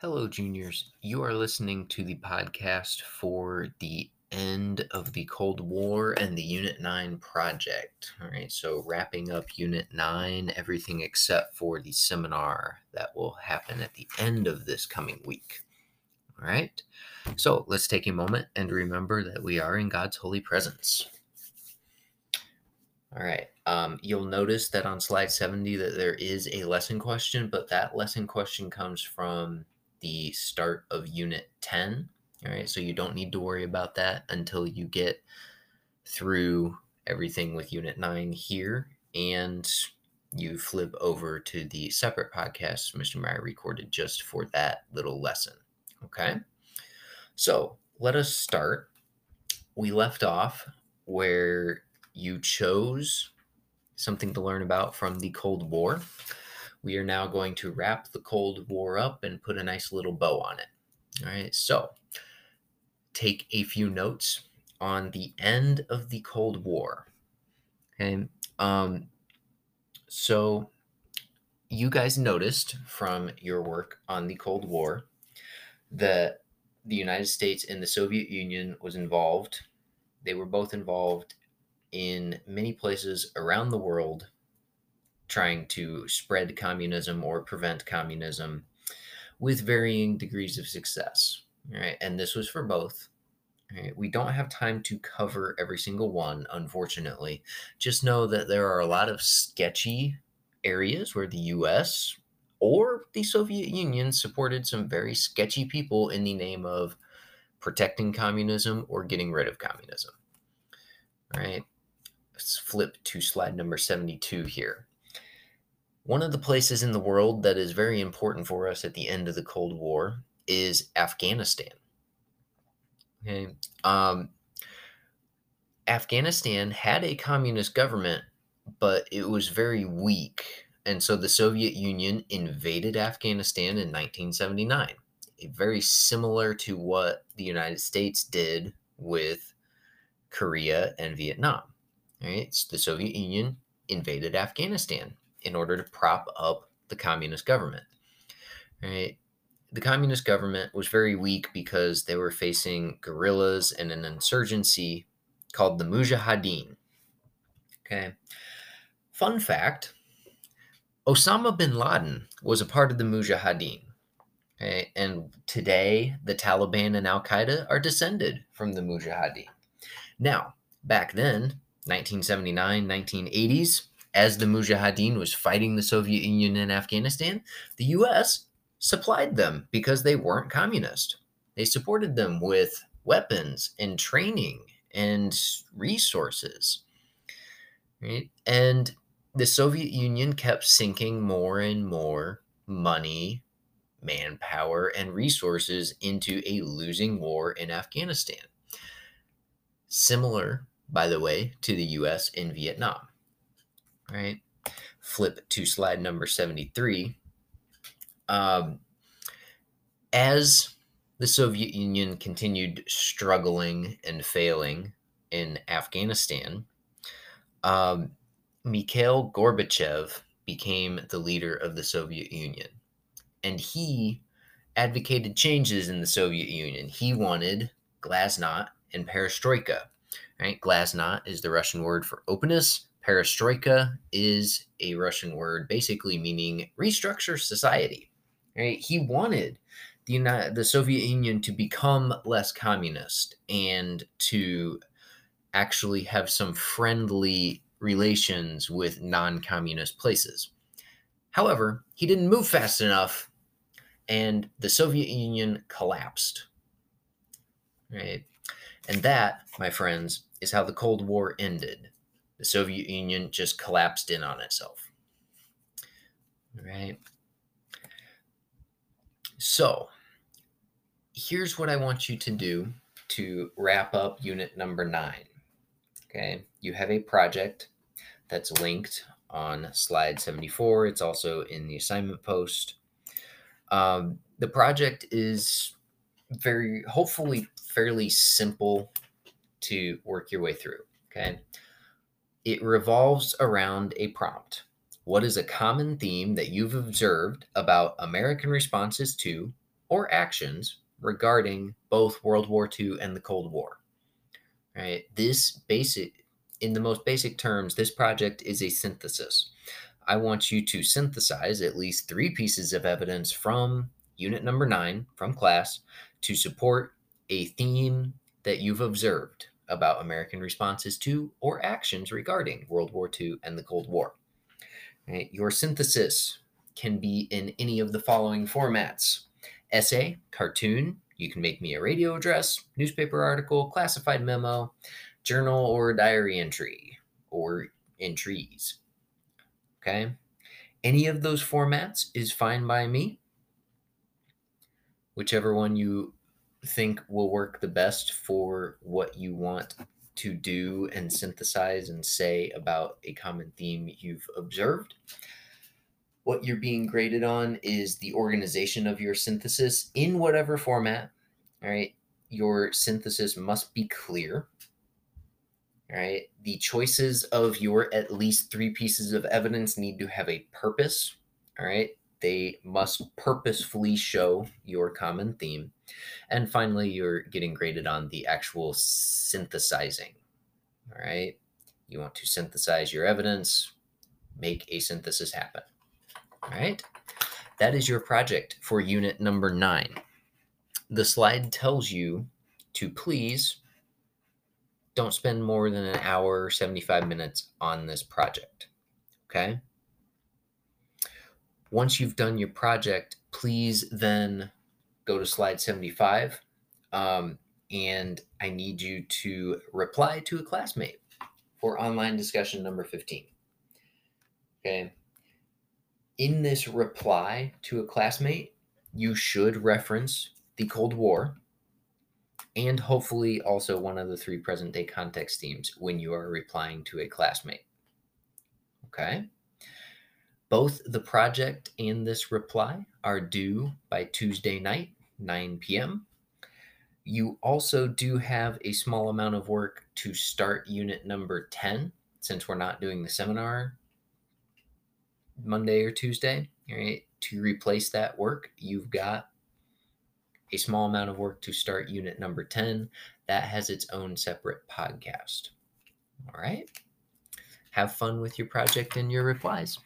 Hello, juniors. You are listening to the podcast for the end of the Cold War and the Unit 9 project. All right, so wrapping up Unit 9, everything except for the seminar that will happen at the end of this coming week. All right, so let's take a moment and remember that we are in God's holy presence. All right, um, you'll notice that on slide 70 that there is a lesson question, but that lesson question comes from the start of Unit 10. All right, so you don't need to worry about that until you get through everything with Unit 9 here and you flip over to the separate podcast Mr. Meyer recorded just for that little lesson. Okay, so let us start. We left off where you chose something to learn about from the Cold War. We are now going to wrap the Cold War up and put a nice little bow on it. All right, so take a few notes on the end of the Cold War. Okay, um, so you guys noticed from your work on the Cold War that the United States and the Soviet Union was involved. They were both involved in many places around the world trying to spread communism or prevent communism with varying degrees of success. Right? And this was for both. Right? We don't have time to cover every single one, unfortunately. Just know that there are a lot of sketchy areas where the US or the Soviet Union supported some very sketchy people in the name of protecting communism or getting rid of communism. All right. Let's flip to slide number 72 here. One of the places in the world that is very important for us at the end of the Cold War is Afghanistan. Okay. Um, Afghanistan had a communist government, but it was very weak. And so the Soviet Union invaded Afghanistan in 1979, very similar to what the United States did with Korea and Vietnam. Right? So the Soviet Union invaded Afghanistan in order to prop up the communist government. Right? The communist government was very weak because they were facing guerrillas and an insurgency called the Mujahideen. Okay. Fun fact Osama bin Laden was a part of the Mujahideen. Okay. And today, the Taliban and Al Qaeda are descended from the Mujahideen. Now, back then, 1979, 1980s, as the Mujahideen was fighting the Soviet Union in Afghanistan, the US supplied them because they weren't communist. They supported them with weapons and training and resources. Right? And the Soviet Union kept sinking more and more money, manpower, and resources into a losing war in Afghanistan. Similar, by the way, to the US in Vietnam right? Flip to slide number 73. Um, as the Soviet Union continued struggling and failing in Afghanistan, um, Mikhail Gorbachev became the leader of the Soviet Union. And he advocated changes in the Soviet Union. He wanted glasnost and perestroika. Right? Glasnost is the Russian word for openness, Perestroika is a Russian word basically meaning restructure society. Right? He wanted the United, the Soviet Union to become less communist and to actually have some friendly relations with non-communist places. However, he didn't move fast enough and the Soviet Union collapsed. Right? And that, my friends, is how the Cold War ended the Soviet Union just collapsed in on itself. Right. So, here's what I want you to do to wrap up unit number nine. Okay. You have a project that's linked on slide 74. It's also in the assignment post. Um, the project is very, hopefully, fairly simple to work your way through. Okay. It revolves around a prompt. What is a common theme that you've observed about American responses to or actions regarding both World War II and the Cold War. Right? This basic in the most basic terms, this project is a synthesis. I want you to synthesize at least three pieces of evidence from unit number nine from class to support a theme that you've observed about American responses to or actions regarding World War II and the Cold War. Right? Your synthesis can be in any of the following formats essay, cartoon, you can make me a radio address, newspaper article, classified memo, journal or diary entry, or entries. Okay? Any of those formats is fine by me. Whichever one you think will work the best for what you want to do and synthesize and say about a common theme you've observed. What you're being graded on is the organization of your synthesis in whatever format. All right. Your synthesis must be clear. All right. The choices of your at least three pieces of evidence need to have a purpose. All right. They must purposefully show your common theme. And finally, you're getting graded on the actual synthesizing. All right. You want to synthesize your evidence, make a synthesis happen. All right. That is your project for unit number nine. The slide tells you to please don't spend more than an hour, 75 minutes on this project. Okay. Once you've done your project, please then go to slide 75. Um, and I need you to reply to a classmate for online discussion number 15. Okay. In this reply to a classmate, you should reference the Cold War and hopefully also one of the three present day context themes when you are replying to a classmate. Okay. Both the project and this reply are due by Tuesday night, 9 p.m. You also do have a small amount of work to start unit number 10 since we're not doing the seminar Monday or Tuesday. Right? To replace that work, you've got a small amount of work to start unit number 10. That has its own separate podcast. All right. Have fun with your project and your replies.